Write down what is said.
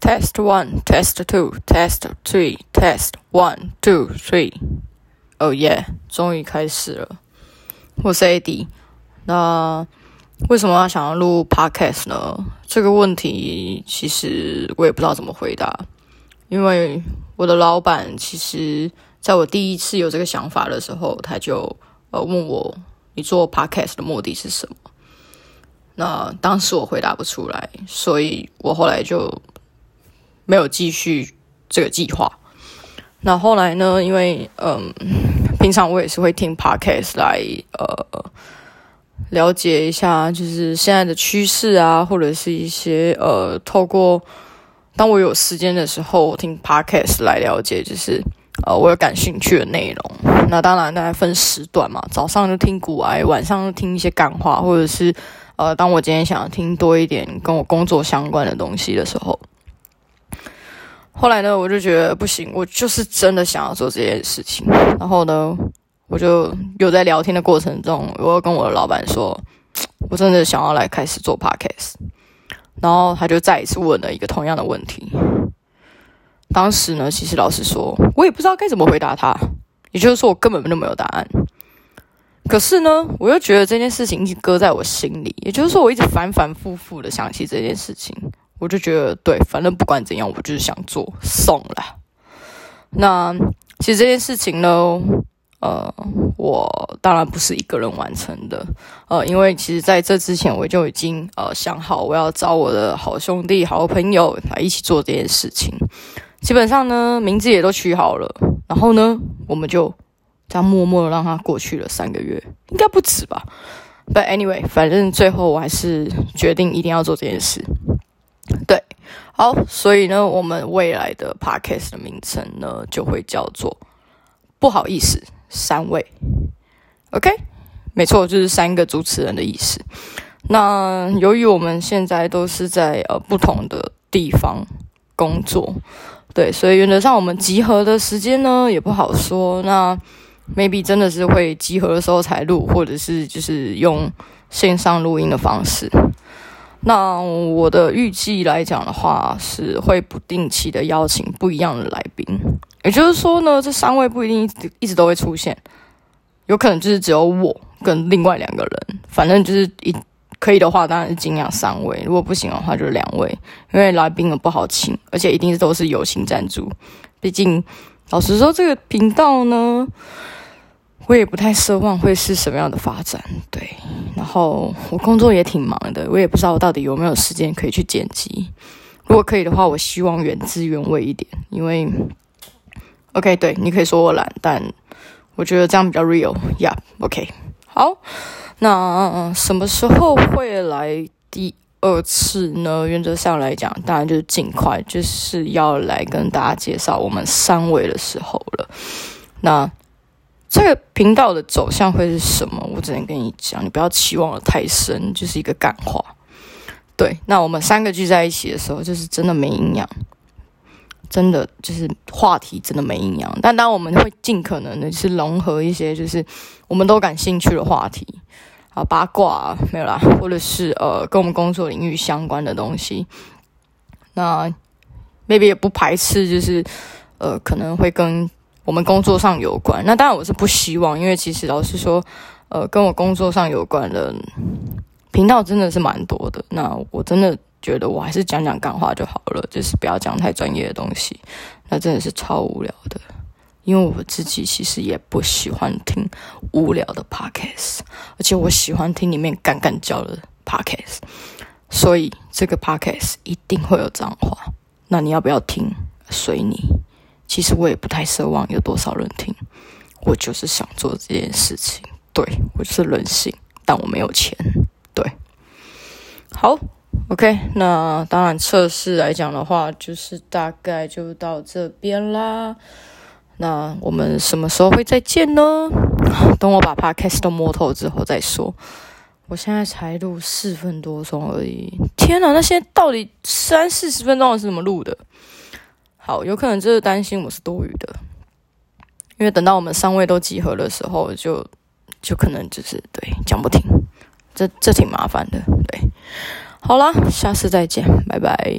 Test one, test two, test three, test one, two, three. Oh yeah，终于开始了。我是 AD。那为什么要想要录 Podcast 呢？这个问题其实我也不知道怎么回答，因为我的老板其实在我第一次有这个想法的时候，他就呃问我：“你做 Podcast 的目的是什么？”那当时我回答不出来，所以我后来就没有继续这个计划。那后来呢？因为嗯，平常我也是会听 podcast 来呃了解一下，就是现在的趋势啊，或者是一些呃，透过当我有时间的时候，我听 podcast 来了解，就是呃我有感兴趣的内容。那当然，大家分时段嘛，早上就听古癌，晚上就听一些感话，或者是。呃，当我今天想要听多一点跟我工作相关的东西的时候，后来呢，我就觉得不行，我就是真的想要做这件事情。然后呢，我就有在聊天的过程中，我跟我的老板说，我真的想要来开始做 podcast。然后他就再一次问了一个同样的问题。当时呢，其实老实说，我也不知道该怎么回答他，也就是说，我根本就没有答案。可是呢，我又觉得这件事情一直搁在我心里，也就是说，我一直反反复复的想起这件事情，我就觉得对，反正不管怎样，我就是想做，送了。那其实这件事情呢，呃，我当然不是一个人完成的，呃，因为其实在这之前，我就已经呃想好，我要找我的好兄弟、好朋友来一起做这件事情。基本上呢，名字也都取好了，然后呢，我们就。这样默默的让它过去了三个月，应该不止吧？But anyway，反正最后我还是决定一定要做这件事。对，好，所以呢，我们未来的 podcast 的名称呢，就会叫做“不好意思，三位”。OK，没错，就是三个主持人的意思。那由于我们现在都是在呃不同的地方工作，对，所以原则上我们集合的时间呢也不好说。那 maybe 真的是会集合的时候才录，或者是就是用线上录音的方式。那我的预计来讲的话，是会不定期的邀请不一样的来宾。也就是说呢，这三位不一定一直都会出现，有可能就是只有我跟另外两个人。反正就是一可以的话，当然是尽量三位；如果不行的话，就是两位。因为来宾也不好请，而且一定都是友情赞助。毕竟，老实说，这个频道呢。我也不太奢望会是什么样的发展，对。然后我工作也挺忙的，我也不知道我到底有没有时间可以去剪辑。如果可以的话，我希望原汁原味一点，因为 OK，对，你可以说我懒，但我觉得这样比较 real。Yeah，OK，好。那什么时候会来第二次呢？原则上来讲，当然就是尽快，就是要来跟大家介绍我们三位的时候了。那。这个频道的走向会是什么？我只能跟你讲，你不要期望的太深，就是一个感化。对，那我们三个聚在一起的时候，就是真的没营养，真的就是话题真的没营养。但当我们会尽可能的是融合一些，就是我们都感兴趣的话题啊，八卦没有啦，或者是呃跟我们工作领域相关的东西。那 maybe 也不排斥，就是呃可能会跟。我们工作上有关，那当然我是不希望，因为其实老实说，呃，跟我工作上有关的频道真的是蛮多的。那我真的觉得我还是讲讲干话就好了，就是不要讲太专业的东西，那真的是超无聊的。因为我自己其实也不喜欢听无聊的 podcast，而且我喜欢听里面干干叫的 podcast，所以这个 podcast 一定会有脏话。那你要不要听？随你。其实我也不太奢望有多少人听，我就是想做这件事情。对我是任性，但我没有钱。对，好，OK。那当然测试来讲的话，就是大概就到这边啦。那我们什么时候会再见呢？等我把 Podcast 都摸透之后再说。我现在才录四分多钟而已。天哪，那些到底三四十分钟是怎么录的？好，有可能就是担心我是多余的，因为等到我们三位都集合的时候，就就可能就是对讲不停，这这挺麻烦的。对，好啦，下次再见，拜拜。